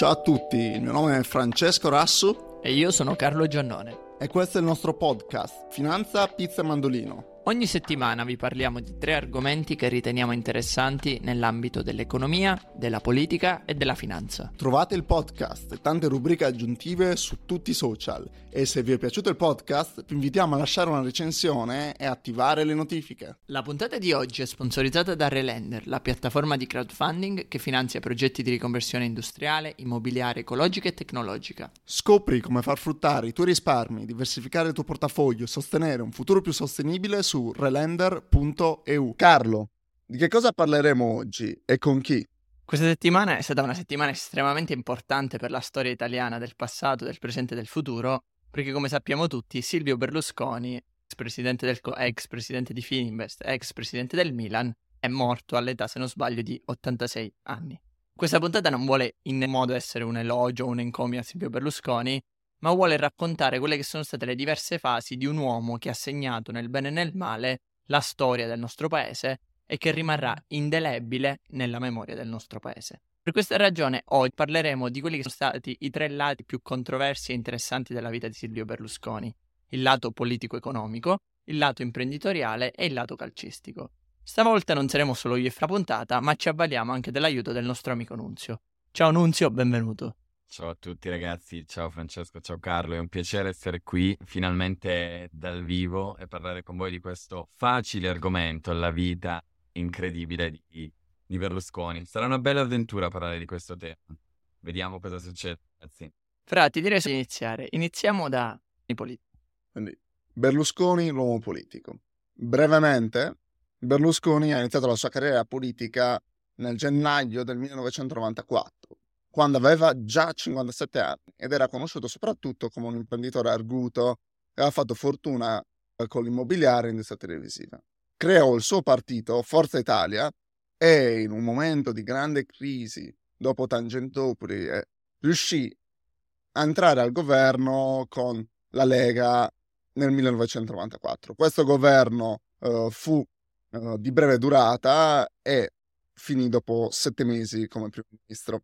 Ciao a tutti, il mio nome è Francesco Rassu e io sono Carlo Giannone. E questo è il nostro podcast, Finanza, Pizza e Mandolino. Ogni settimana vi parliamo di tre argomenti che riteniamo interessanti nell'ambito dell'economia, della politica e della finanza. Trovate il podcast e tante rubriche aggiuntive su tutti i social e se vi è piaciuto il podcast vi invitiamo a lasciare una recensione e attivare le notifiche. La puntata di oggi è sponsorizzata da Relender, la piattaforma di crowdfunding che finanzia progetti di riconversione industriale, immobiliare, ecologica e tecnologica. Scopri come far fruttare i tuoi risparmi, diversificare il tuo portafoglio e sostenere un futuro più sostenibile su relender.eu. Carlo, di che cosa parleremo oggi e con chi? Questa settimana è stata una settimana estremamente importante per la storia italiana del passato, del presente e del futuro, perché come sappiamo tutti Silvio Berlusconi, ex presidente, del, ex presidente di Fininvest, ex presidente del Milan, è morto all'età, se non sbaglio, di 86 anni. Questa puntata non vuole in modo essere un elogio o un encomio a Silvio Berlusconi, ma vuole raccontare quelle che sono state le diverse fasi di un uomo che ha segnato nel bene e nel male la storia del nostro paese e che rimarrà indelebile nella memoria del nostro paese. Per questa ragione oggi parleremo di quelli che sono stati i tre lati più controversi e interessanti della vita di Silvio Berlusconi, il lato politico-economico, il lato imprenditoriale e il lato calcistico. Stavolta non saremo solo io e Fra puntata, ma ci avvaliamo anche dell'aiuto del nostro amico Nunzio. Ciao Nunzio, benvenuto. Ciao a tutti ragazzi, ciao Francesco, ciao Carlo, è un piacere essere qui finalmente dal vivo e parlare con voi di questo facile argomento, la vita incredibile di, di Berlusconi. Sarà una bella avventura parlare di questo tema. Vediamo cosa succede, ragazzi. Fra, ti direi di iniziare. Iniziamo da i politici. Quindi, Berlusconi, l'uomo politico. Brevemente, Berlusconi ha iniziato la sua carriera politica nel gennaio del 1994 quando aveva già 57 anni ed era conosciuto soprattutto come un imprenditore arguto e aveva fatto fortuna eh, con l'immobiliare e industria televisiva. Creò il suo partito, Forza Italia, e in un momento di grande crisi, dopo Tangentopoli, eh, riuscì a entrare al governo con la Lega nel 1994. Questo governo eh, fu eh, di breve durata e finì dopo sette mesi come primo ministro.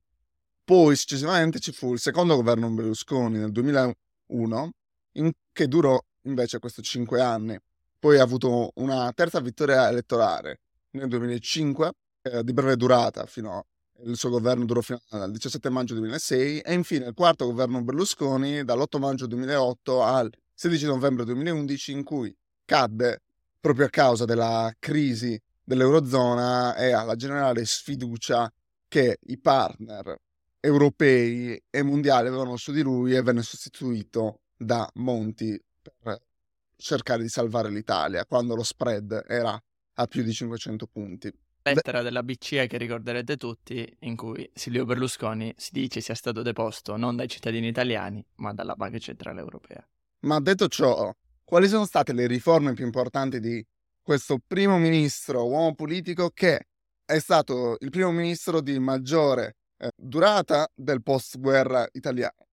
Poi successivamente ci fu il secondo governo Berlusconi nel 2001, in, che durò invece questi cinque anni. Poi ha avuto una terza vittoria elettorale nel 2005, eh, di breve durata, fino il suo governo durò fino al 17 maggio 2006, e infine il quarto governo Berlusconi dall'8 maggio 2008 al 16 novembre 2011, in cui cadde proprio a causa della crisi dell'Eurozona e alla generale sfiducia che i partner europei e mondiali avevano su di lui e venne sostituito da Monti per cercare di salvare l'Italia quando lo spread era a più di 500 punti. Lettera della BCE che ricorderete tutti, in cui Silvio Berlusconi si dice sia stato deposto non dai cittadini italiani, ma dalla Banca Centrale Europea. Ma detto ciò, quali sono state le riforme più importanti di questo primo ministro, uomo politico, che è stato il primo ministro di maggiore eh, durata del post-guerra italiano.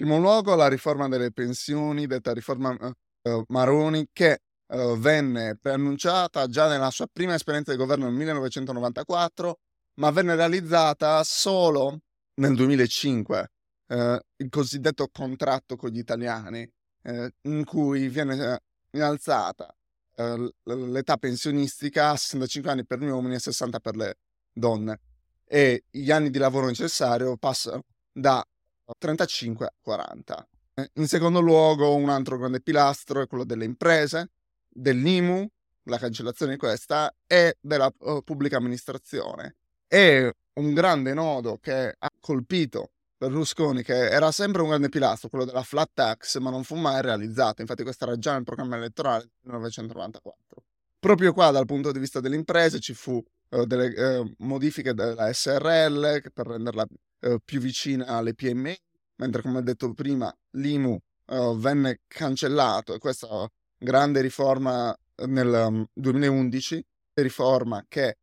In primo luogo la riforma delle pensioni, detta riforma eh, eh, Maroni, che eh, venne preannunciata già nella sua prima esperienza di governo nel 1994, ma venne realizzata solo nel 2005, eh, il cosiddetto contratto con gli italiani, in cui viene innalzata l'età pensionistica a 65 anni per gli uomini e 60 per le donne e gli anni di lavoro necessario passano da 35 a 40. Eh, in secondo luogo, un altro grande pilastro è quello delle imprese, dell'IMU, la cancellazione di questa, e della uh, pubblica amministrazione. E un grande nodo che ha colpito Berlusconi, che era sempre un grande pilastro, quello della flat tax, ma non fu mai realizzato. Infatti, questo era già nel programma elettorale del 1994. Proprio qua, dal punto di vista delle imprese, ci fu uh, delle uh, modifiche della SRL per renderla uh, più vicina alle PMI, mentre come detto prima l'IMU venne cancellato. E questa grande riforma nel um, 2011, riforma che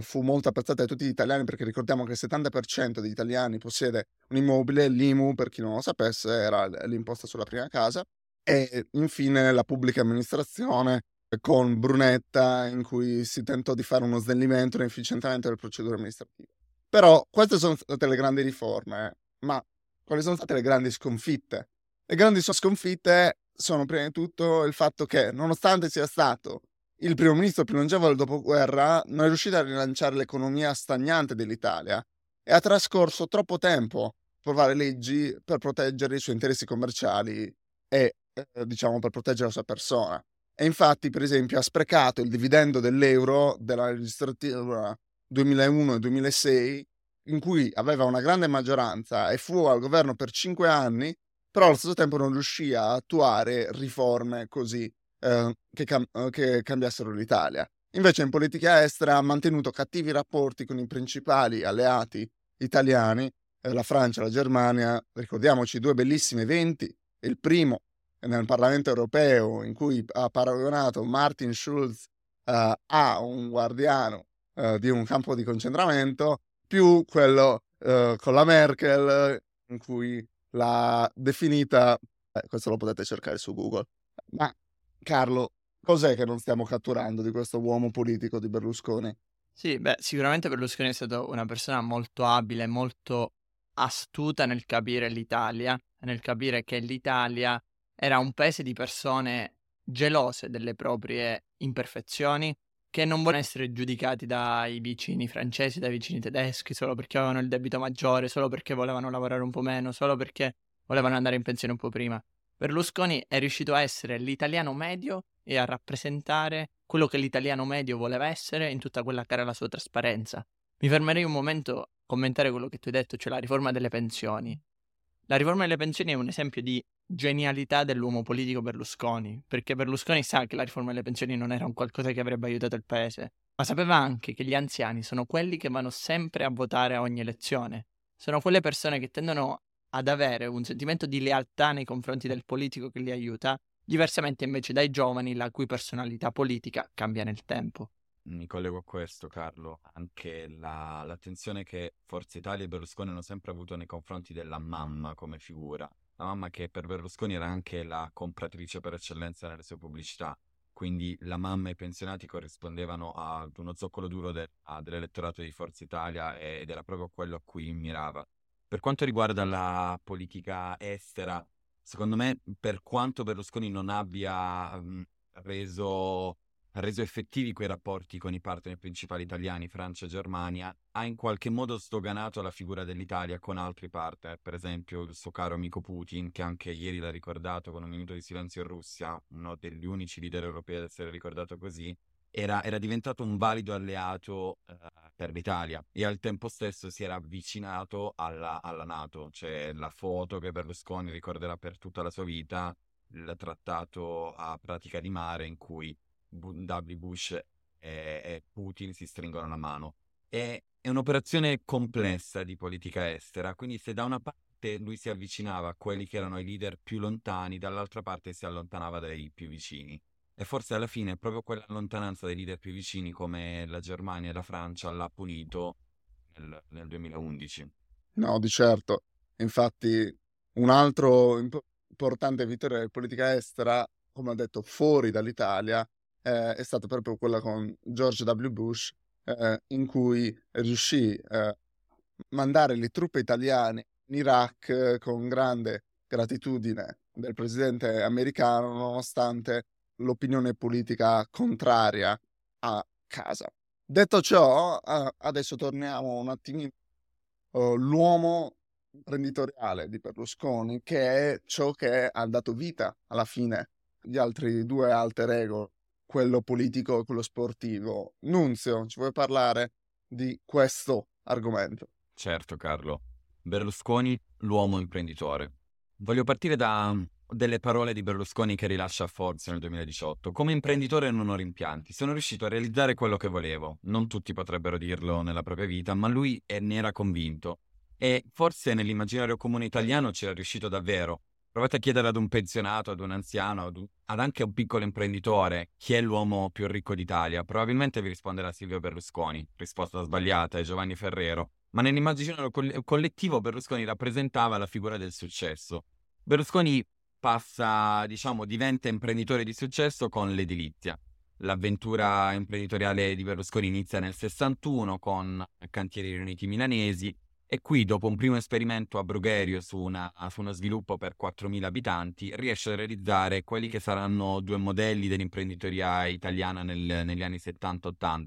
fu molto apprezzata da tutti gli italiani perché ricordiamo che il 70% degli italiani possiede un immobile, l'IMU per chi non lo sapesse era l'imposta sulla prima casa. E infine la pubblica amministrazione con Brunetta in cui si tentò di fare uno snellimento e un efficientamento delle procedure amministrative. Però queste sono state le grandi riforme, Ma quali sono state le grandi sconfitte? Le grandi sconfitte sono prima di tutto il fatto che, nonostante sia stato il primo ministro più longevo del dopoguerra, non è riuscito a rilanciare l'economia stagnante dell'Italia e ha trascorso troppo tempo per fare leggi per proteggere i suoi interessi commerciali e, eh, diciamo, per proteggere la sua persona. E infatti, per esempio, ha sprecato il dividendo dell'euro della legislatura 2001 e 2006, in cui aveva una grande maggioranza e fu al governo per cinque anni, però allo stesso tempo non riuscì a attuare riforme così eh, che, cam- eh, che cambiassero l'Italia. Invece in politica estera ha mantenuto cattivi rapporti con i principali alleati italiani, eh, la Francia e la Germania. Ricordiamoci due bellissimi eventi. Il primo nel Parlamento europeo in cui ha paragonato Martin Schulz uh, a un guardiano uh, di un campo di concentramento, più quello uh, con la Merkel in cui l'ha definita, eh, questo lo potete cercare su Google, ma Carlo, cos'è che non stiamo catturando di questo uomo politico di Berlusconi? Sì, beh, sicuramente Berlusconi è stato una persona molto abile, molto astuta nel capire l'Italia, nel capire che l'Italia era un paese di persone gelose delle proprie imperfezioni, che non vogliono essere giudicati dai vicini francesi, dai vicini tedeschi, solo perché avevano il debito maggiore, solo perché volevano lavorare un po' meno, solo perché volevano andare in pensione un po' prima. Berlusconi è riuscito a essere l'italiano medio e a rappresentare quello che l'italiano medio voleva essere in tutta quella che era la sua trasparenza. Mi fermerei un momento a commentare quello che tu hai detto, cioè la riforma delle pensioni. La riforma delle pensioni è un esempio di genialità dell'uomo politico Berlusconi, perché Berlusconi sa che la riforma delle pensioni non era un qualcosa che avrebbe aiutato il paese, ma sapeva anche che gli anziani sono quelli che vanno sempre a votare a ogni elezione. Sono quelle persone che tendono ad avere un sentimento di lealtà nei confronti del politico che li aiuta, diversamente invece dai giovani la cui personalità politica cambia nel tempo. Mi collego a questo, Carlo, anche la, l'attenzione che Forza Italia e Berlusconi hanno sempre avuto nei confronti della mamma come figura. La mamma che per Berlusconi era anche la compratrice per eccellenza nelle sue pubblicità. Quindi la mamma e i pensionati corrispondevano ad uno zoccolo duro de, dell'elettorato di Forza Italia ed era proprio quello a cui mirava. Per quanto riguarda la politica estera, secondo me, per quanto Berlusconi non abbia mh, reso, reso, effettivi quei rapporti con i partner principali italiani, Francia e Germania, ha in qualche modo sdoganato la figura dell'Italia con altri partner, per esempio il suo caro amico Putin, che anche ieri l'ha ricordato con un minuto di silenzio in Russia, uno degli unici leader europei ad essere ricordato così, era, era diventato un valido alleato uh, per l'Italia e al tempo stesso si era avvicinato alla, alla, Nato. C'è la foto che Berlusconi ricorderà per tutta la sua vita, il trattato a pratica di mare in cui W. Bush e, e Putin si stringono la mano. È, è un'operazione complessa di politica estera, quindi se da una parte lui si avvicinava a quelli che erano i leader più lontani, dall'altra parte si allontanava dai più vicini. E forse alla fine proprio quella lontananza dei leader più vicini come la Germania e la Francia l'ha punito nel, nel 2011. No, di certo. Infatti un altro imp- importante vittoria di politica estera, come ho detto, fuori dall'Italia, eh, è stata proprio quella con George W. Bush, eh, in cui riuscì a eh, mandare le truppe italiane in Iraq eh, con grande gratitudine del presidente americano, nonostante l'opinione politica contraria a casa. Detto ciò, adesso torniamo un attimino all'uomo imprenditoriale di Berlusconi, che è ciò che ha dato vita alla fine gli altri due alter ego, quello politico e quello sportivo. Nunzio, ci vuoi parlare di questo argomento? Certo, Carlo. Berlusconi, l'uomo imprenditore. Voglio partire da delle parole di Berlusconi che rilascia a Forza nel 2018. Come imprenditore non ho rimpianti, sono riuscito a realizzare quello che volevo. Non tutti potrebbero dirlo nella propria vita, ma lui ne era convinto. E forse nell'immaginario comune italiano c'era riuscito davvero. Provate a chiedere ad un pensionato, ad un anziano, ad, un, ad anche un piccolo imprenditore chi è l'uomo più ricco d'Italia. Probabilmente vi risponderà Silvio Berlusconi, risposta sbagliata, è Giovanni Ferrero. Ma nell'immaginario collettivo Berlusconi rappresentava la figura del successo. Berlusconi passa, diciamo, diventa imprenditore di successo con l'edilizia. L'avventura imprenditoriale di Berlusconi inizia nel 61 con Cantieri Riuniti Milanesi E qui, dopo un primo esperimento a Brugherio su, su uno sviluppo per 4.000 abitanti, riesce a realizzare quelli che saranno due modelli dell'imprenditoria italiana nel, negli anni 70-80.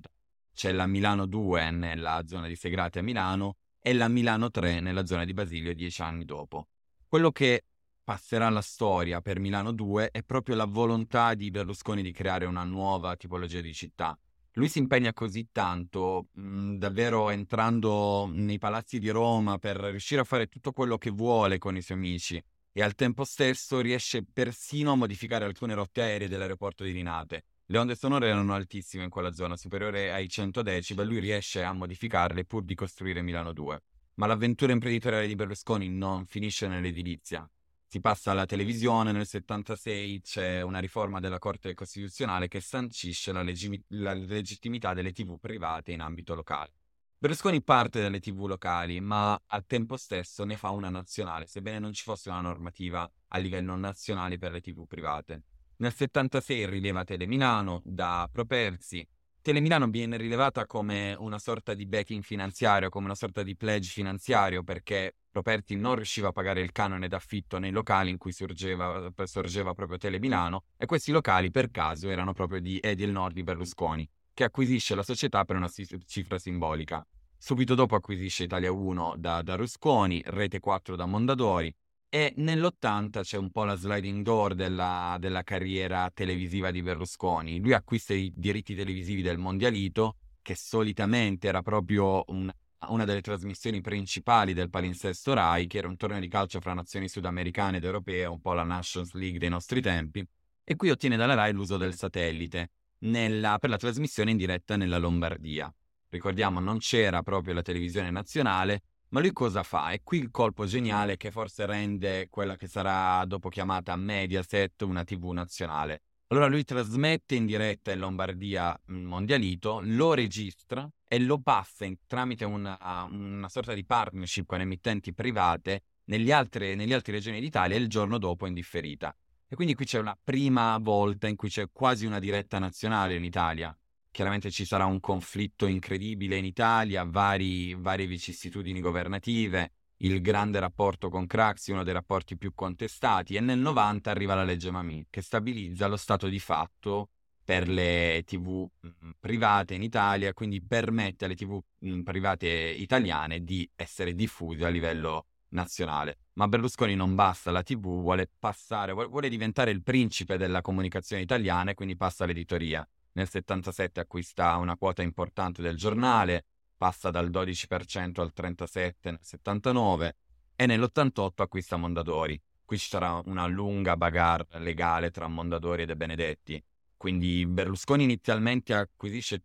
C'è la Milano 2 nella zona di Segrate a Milano e la Milano 3 nella zona di Basilio dieci anni dopo. Quello che passerà alla storia per Milano 2 è proprio la volontà di Berlusconi di creare una nuova tipologia di città lui si impegna così tanto, mh, mhmm, davvero entrando nei palazzi di Roma per riuscire a fare tutto quello che vuole con i suoi amici e al tempo stesso riesce persino a modificare alcune rotte aeree dell'aeroporto di Linate. Le onde sonore erano altissime in quella zona, superiore ai 100 decibel, lui riesce a modificarle pur di costruire Milano 2. Ma l'avventura imprenditoriale di Berlusconi non finisce nell'edilizia si passa alla televisione, nel 76 c'è una riforma della Corte Costituzionale che sancisce la, leggi- la legittimità delle tv private in ambito locale. Berlusconi parte dalle tv locali, ma al tempo stesso ne fa una nazionale, sebbene non ci fosse una normativa a livello nazionale per le tv private. Nel 76 rileva Telemilano da Properzi. Telemilano viene rilevata come una sorta di backing finanziario, come una sorta di pledge finanziario, perché Properti non riusciva a pagare il canone d'affitto nei locali in cui sorgeva, sorgeva proprio Telemilano e questi locali per caso erano proprio di Edil Nord di Berlusconi, che acquisisce la società per una cifra simbolica. Subito dopo acquisisce Italia 1 da, da Rusconi, Rete 4 da Mondadori e nell'80 c'è un po' la sliding door della, della carriera televisiva di Berlusconi. Lui acquista i diritti televisivi del Mondialito, che solitamente era proprio un una delle trasmissioni principali del palinsesto Rai, che era un torneo di calcio fra nazioni sudamericane ed europee, un po' la Nations League dei nostri tempi, e qui ottiene dalla Rai l'uso del satellite nella, per la trasmissione in diretta nella Lombardia. Ricordiamo, non c'era proprio la televisione nazionale, ma lui cosa fa? E qui il colpo geniale che forse rende quella che sarà dopo chiamata Mediaset una TV nazionale. Allora lui trasmette in diretta in Lombardia Mondialito, lo registra e lo passa in, tramite una, una, sorta di partnership con emittenti private negli altri, negli altri regioni d'Italia il giorno dopo in differita. E quindi qui c'è una prima volta in cui c'è quasi una diretta nazionale in Italia. Chiaramente ci sarà un conflitto incredibile in Italia, vari, varie vicissitudini governative, il grande rapporto con Craxi, uno dei rapporti più contestati, e nel 90 arriva la legge Mamì, che stabilizza lo stato di fatto per le tv mh, private in Italia, quindi permette alle tv mh, private italiane di essere diffuse a livello nazionale. Ma Berlusconi non basta la tv, vuole passare, vuole diventare il principe della comunicazione italiana e quindi passa all'editoria. Nel 77 acquista una quota importante del giornale, passa dal 12% al 37% nel 79 e nell'88 acquista Mondadori. Qui ci sarà una lunga bagarre legale tra Mondadori e De Benedetti. Quindi Berlusconi inizialmente acquisisce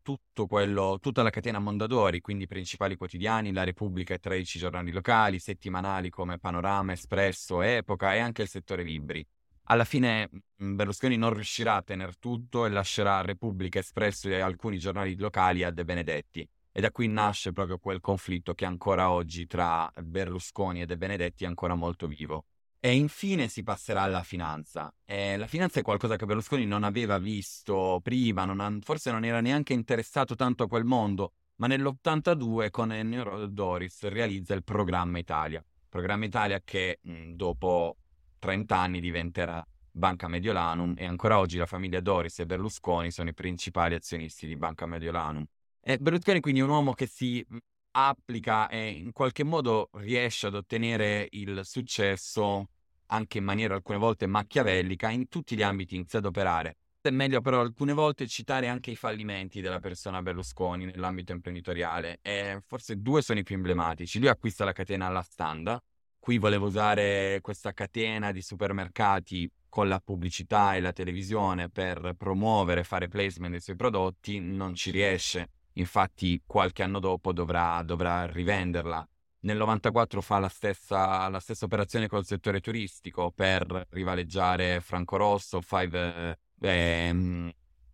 quello, tutta la catena Mondadori, quindi i principali quotidiani, La Repubblica e 13 giornali locali, settimanali come Panorama, Espresso, Epoca e anche il settore libri. Alla fine Berlusconi non riuscirà a tenere tutto e lascerà Repubblica, Espresso e alcuni giornali locali a De Benedetti. E da qui nasce proprio quel conflitto che ancora oggi tra Berlusconi e De Benedetti è ancora molto vivo. E infine si passerà alla finanza. E la finanza è qualcosa che Berlusconi non aveva visto prima, non ha, forse non era neanche interessato tanto a quel mondo, ma nell'82 con Ennio Doris realizza il Programma Italia. Programma Italia che mh, dopo 30 anni diventerà Banca Mediolanum e ancora oggi la famiglia Doris e Berlusconi sono i principali azionisti di Banca Mediolanum. E Berlusconi quindi è un uomo che si applica e in qualche modo riesce ad ottenere il successo anche in maniera alcune volte macchiavellica in tutti gli ambiti inizia ad operare. È meglio però alcune volte citare anche i fallimenti della persona Berlusconi nell'ambito imprenditoriale e forse due sono i più emblematici. Lui acquista la catena alla Standa, qui voleva usare questa catena di supermercati con la pubblicità e la televisione per promuovere, fare placement dei suoi prodotti, non ci riesce infatti qualche anno dopo dovrà, dovrà rivenderla. Nel 94 fa la stessa, la stessa, operazione col settore turistico per rivaleggiare Franco Rosso, Five, eh, ehm,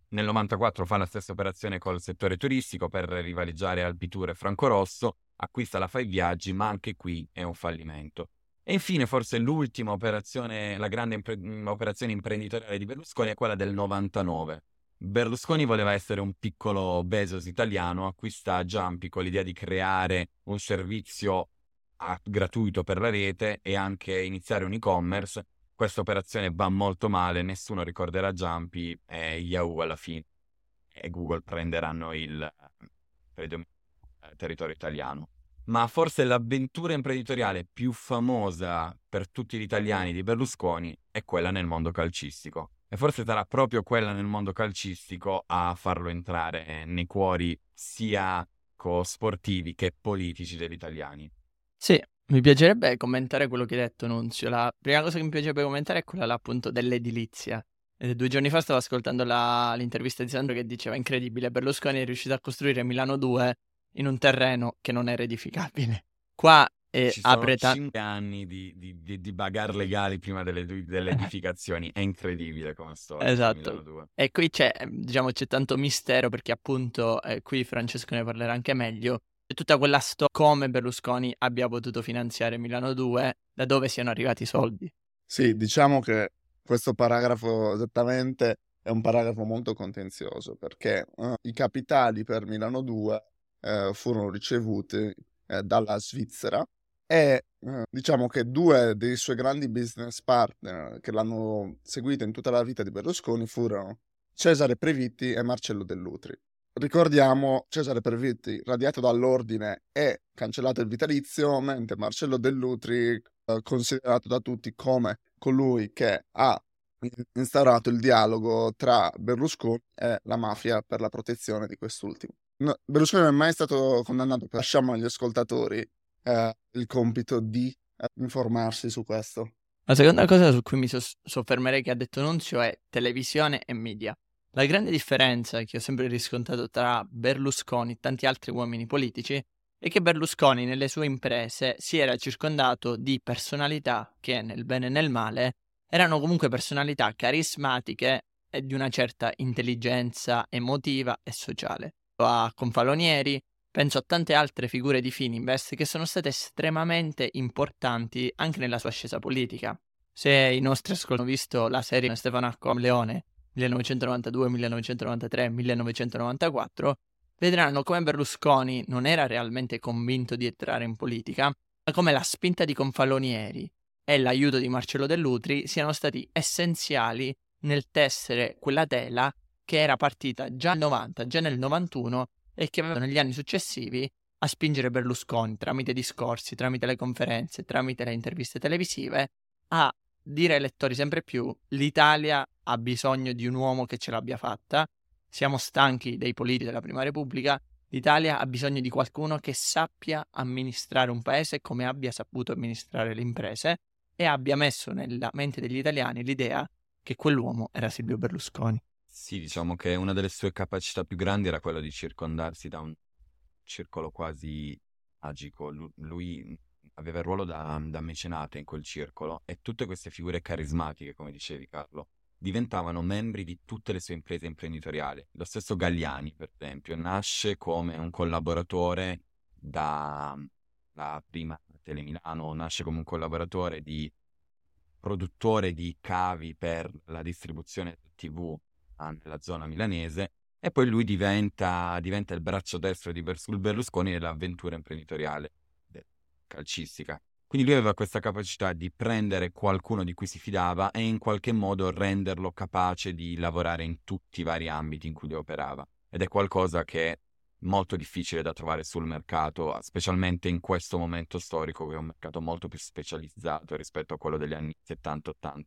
nel 94 fa la stessa operazione col settore turistico per rivaleggiare Alpiture e Franco Rosso, acquista la Five Viaggi, ma anche qui è un fallimento. E infine, forse l'ultima operazione, la grande impre- operazione imprenditoriale di Berlusconi è quella del 99 Berlusconi voleva essere un piccolo Bezos italiano, acquista Jumpy con l'idea di creare un servizio a, gratuito per la rete e anche iniziare un e-commerce. Questa operazione va molto male, nessuno ricorderà Jumpy e Yahoo alla fine e Google prenderanno il territorio italiano. Ma forse l'avventura imprenditoriale più famosa per tutti gli italiani di Berlusconi è quella nel mondo calcistico. E forse sarà proprio quella nel mondo calcistico a farlo entrare nei cuori sia sportivi che politici degli italiani. Sì, mi piacerebbe commentare quello che hai detto, Nunzio. La prima cosa che mi piacerebbe commentare è quella appunto dell'edilizia. E due giorni fa stavo ascoltando la, l'intervista di Sandro che diceva incredibile, Berlusconi è riuscito a costruire Milano 2 in un terreno che non era edificabile. Qua e Ci apre sono 5 anni di, di, di, di, bagar legali prima delle, delle edificazioni, è incredibile come storia. Esatto. E qui c'è, diciamo, c'è tanto mistero perché appunto eh, qui Francesco ne parlerà anche meglio. Tutta quella storia come Berlusconi abbia potuto finanziare Milano 2, da dove siano arrivati i soldi. Sì, diciamo che questo paragrafo esattamente è un paragrafo molto contenzioso perché uh, i capitali per Milano 2 uh, furono ricevuti uh, dalla Svizzera e eh, diciamo che due dei suoi grandi business partner che l'hanno seguita in tutta la vita di Berlusconi furono Cesare Previtti e Marcello Dell'Utri. Ricordiamo Cesare Previtti radiato dall'ordine e cancellato il vitalizio, mentre Marcello Dell'Utri eh, considerato da tutti come colui che ha instaurato il dialogo tra Berlusconi e la mafia per la protezione di quest'ultimo. No, Berlusconi non è mai stato condannato, lasciamo agli ascoltatori eh, il compito di eh, informarsi su questo. La seconda cosa su cui mi so- soffermerei che ha detto Nunzio è televisione e media. La grande differenza che ho sempre riscontrato tra Berlusconi e tanti altri uomini politici è che Berlusconi nelle sue imprese si era circondato di personalità che nel bene e nel male erano comunque personalità carismatiche e di una certa intelligenza emotiva e sociale. A Confalonieri, Penso a tante altre figure di Fininvest che sono state estremamente importanti anche nella sua ascesa politica. Se i nostri ascoltatori hanno visto la serie Stefano Accom Leone 1992, 1993, 1994, vedranno come Berlusconi non era realmente convinto di entrare in politica, ma come la spinta di Confalonieri e l'aiuto di Marcello Dell'Utri siano stati essenziali nel tessere quella tela che era partita già nel 90, già nel 91 e che avevano negli anni successivi a spingere Berlusconi tramite discorsi, tramite le conferenze, tramite le interviste televisive a dire ai lettori sempre più l'Italia ha bisogno di un uomo che ce l'abbia fatta, siamo stanchi dei politici della Prima Repubblica, l'Italia ha bisogno di qualcuno che sappia amministrare un paese come abbia saputo amministrare le imprese e abbia messo nella mente degli italiani l'idea che quell'uomo era Silvio Berlusconi. Sì, diciamo che una delle sue capacità più grandi era quella di circondarsi da un circolo quasi magico. Lui aveva il ruolo da, da mecenate in quel circolo e tutte queste figure carismatiche, come dicevi Carlo, diventavano membri di tutte le sue imprese imprenditoriali. Lo stesso Galliani, per esempio, nasce come un collaboratore da la prima Telemilano, nasce come un collaboratore di produttore di cavi per la distribuzione TV nella zona milanese e poi lui diventa, diventa il braccio destro di Berlusconi nell'avventura imprenditoriale calcistica. Quindi lui aveva questa capacità di prendere qualcuno di cui si fidava e in qualche modo renderlo capace di lavorare in tutti i vari ambiti in cui operava. Ed è qualcosa che è molto difficile da trovare sul mercato, specialmente in questo momento storico che è un mercato molto più specializzato rispetto a quello degli anni 70-80.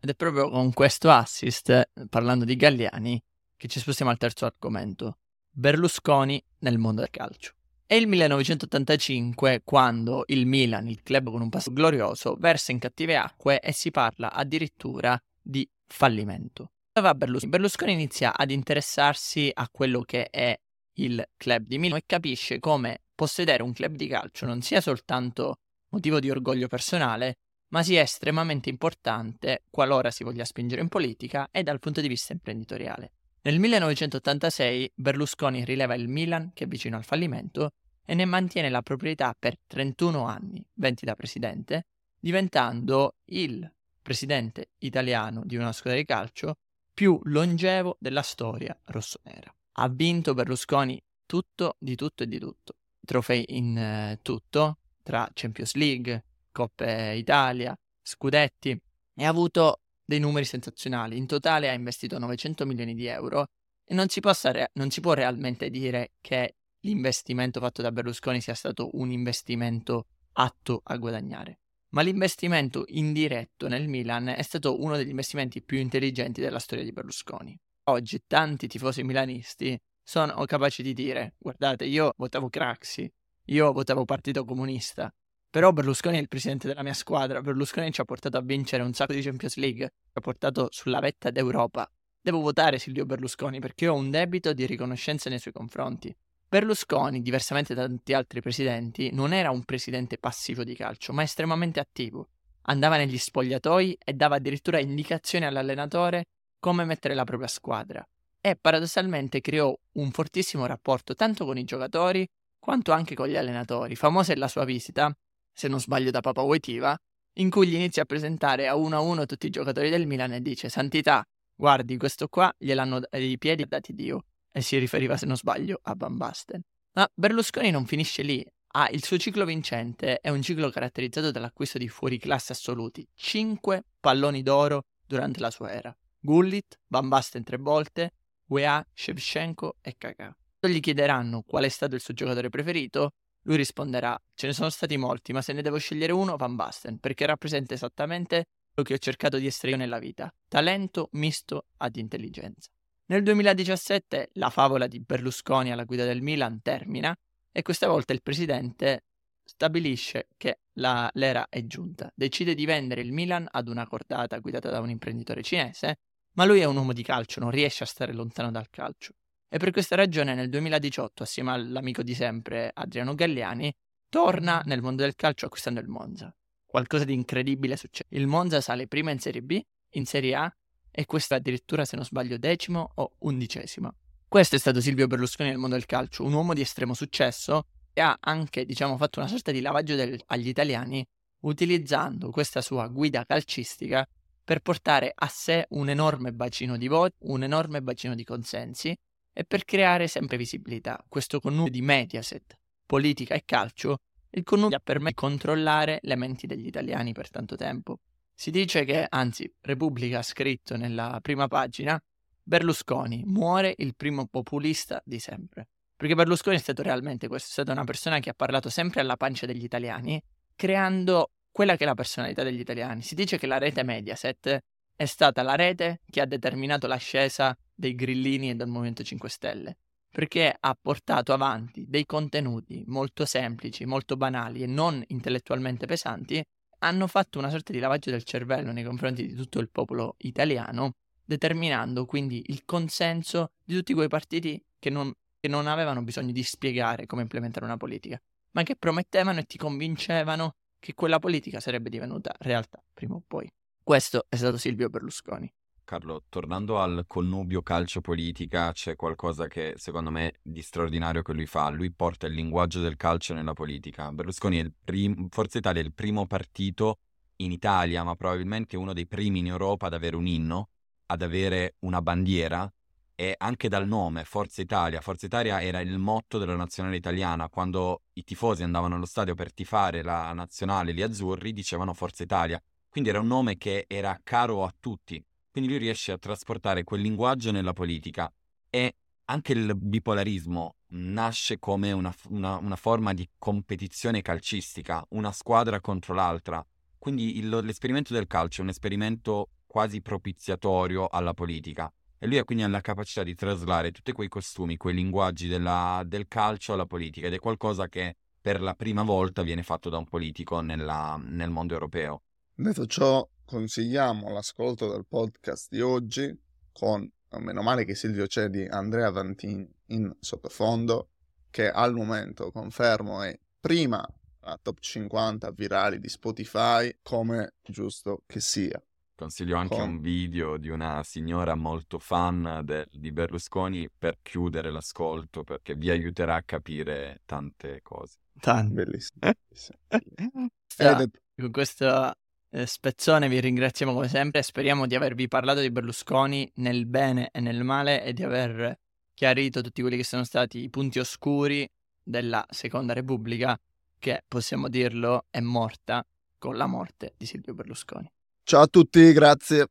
Ed è proprio con questo assist, parlando di Galliani, che ci spostiamo al terzo argomento. Berlusconi nel mondo del calcio. È il 1985 quando il Milan, il club con un passato glorioso, versa in cattive acque e si parla addirittura di fallimento. Va Berlusconi? Berlusconi inizia ad interessarsi a quello che è il club di Milano e capisce come possedere un club di calcio non sia soltanto motivo di orgoglio personale, ma sia estremamente importante qualora si voglia spingere in politica e dal punto di vista imprenditoriale. Nel 1986 Berlusconi rileva il Milan, che è vicino al fallimento, e ne mantiene la proprietà per 31 anni, 20 da presidente, diventando il presidente italiano di una squadra di calcio più longevo della storia rossonera. Ha vinto Berlusconi tutto, di tutto e di tutto. Trofei in uh, tutto, tra Champions League, Coppe Italia, Scudetti e ha avuto dei numeri sensazionali. In totale ha investito 900 milioni di euro e non si, re- non si può realmente dire che l'investimento fatto da Berlusconi sia stato un investimento atto a guadagnare. Ma l'investimento indiretto nel Milan è stato uno degli investimenti più intelligenti della storia di Berlusconi. Oggi tanti tifosi milanisti sono capaci di dire guardate io votavo Craxi, io votavo Partito Comunista, però Berlusconi è il presidente della mia squadra, Berlusconi ci ha portato a vincere un sacco di Champions League, ci ha portato sulla vetta d'Europa. Devo votare Silvio Berlusconi perché ho un debito di riconoscenza nei suoi confronti. Berlusconi, diversamente da tanti altri presidenti, non era un presidente passivo di calcio, ma estremamente attivo. Andava negli spogliatoi e dava addirittura indicazioni all'allenatore come mettere la propria squadra. E paradossalmente creò un fortissimo rapporto tanto con i giocatori quanto anche con gli allenatori. Famosa è la sua visita, se non sbaglio da Papa Wojtyła, in cui gli inizia a presentare a uno a uno tutti i giocatori del Milan e dice Santità, guardi questo qua gliel'hanno i piedi dati Dio e si riferiva se non sbaglio a Van Basten. Ma Berlusconi non finisce lì, ah, il suo ciclo vincente è un ciclo caratterizzato dall'acquisto di fuoriclasse assoluti, 5 palloni d'oro durante la sua era. Gullit, Van Basten tre volte, UEA, Shevchenko e Kakà. Gli chiederanno qual è stato il suo giocatore preferito, lui risponderà: Ce ne sono stati molti, ma se ne devo scegliere uno, Van Basten, perché rappresenta esattamente quello che ho cercato di essere io nella vita: talento misto ad intelligenza. Nel 2017 la favola di Berlusconi alla guida del Milan termina e questa volta il presidente stabilisce che la, l'era è giunta. Decide di vendere il Milan ad una cordata guidata da un imprenditore cinese, ma lui è un uomo di calcio, non riesce a stare lontano dal calcio. E per questa ragione nel 2018, assieme all'amico di sempre Adriano Galliani, torna nel mondo del calcio acquistando il Monza. Qualcosa di incredibile succede. Il Monza sale prima in Serie B, in Serie A e questo è addirittura, se non sbaglio, decimo o undicesimo. Questo è stato Silvio Berlusconi nel mondo del calcio, un uomo di estremo successo e ha anche, diciamo, fatto una sorta di lavaggio del, agli italiani utilizzando questa sua guida calcistica per portare a sé un enorme bacino di voti, un enorme bacino di consensi e per creare sempre visibilità. Questo connubio di Mediaset, politica e calcio, il connubio ha permesso di controllare le menti degli italiani per tanto tempo. Si dice che, anzi, Repubblica ha scritto nella prima pagina, Berlusconi muore il primo populista di sempre. Perché Berlusconi è stato realmente questo, è stata una persona che ha parlato sempre alla pancia degli italiani, creando quella che è la personalità degli italiani. Si dice che la rete Mediaset è stata la rete che ha determinato l'ascesa dei grillini e del Movimento 5 Stelle, perché ha portato avanti dei contenuti molto semplici, molto banali e non intellettualmente pesanti, hanno fatto una sorta di lavaggio del cervello nei confronti di tutto il popolo italiano, determinando quindi il consenso di tutti quei partiti che non, che non avevano bisogno di spiegare come implementare una politica, ma che promettevano e ti convincevano che quella politica sarebbe divenuta realtà prima o poi. Questo è stato Silvio Berlusconi. Carlo, tornando al connubio calcio-politica, c'è qualcosa che secondo me di straordinario che lui fa. Lui porta il linguaggio del calcio nella politica. Berlusconi è il primo, Forza Italia è il primo partito in Italia, ma probabilmente uno dei primi in Europa ad avere un inno, ad avere una bandiera e anche dal nome Forza Italia. Forza Italia era il motto della nazionale italiana. Quando i tifosi andavano allo stadio per tifare la nazionale, gli azzurri, dicevano Forza Italia. Quindi era un nome che era caro a tutti quindi lui riesce a trasportare quel linguaggio nella politica e anche il bipolarismo nasce come una, una, una forma di competizione calcistica, una squadra contro l'altra. Quindi il, l'esperimento del calcio è un esperimento quasi propiziatorio alla politica. E lui ha quindi la capacità di traslare tutti quei costumi, quei linguaggi della, del calcio alla politica ed è qualcosa che per la prima volta viene fatto da un politico nella, nel mondo europeo. Detto ciò, consigliamo l'ascolto del podcast di oggi con, meno male che Silvio c'è, di Andrea Vantini in sottofondo, che al momento, confermo, è prima a top 50 virali di Spotify, come giusto che sia. Consiglio anche con... un video di una signora molto fan de- di Berlusconi per chiudere l'ascolto, perché vi aiuterà a capire tante cose. Tante. Bellissimo. bellissimo. Ed... Con questo eh, Spezzone vi ringraziamo come sempre speriamo di avervi parlato di Berlusconi nel bene e nel male e di aver chiarito tutti quelli che sono stati i punti oscuri della Seconda Repubblica che, possiamo dirlo, è morta con la morte di Silvio Berlusconi. Ciao a tutti, grazie.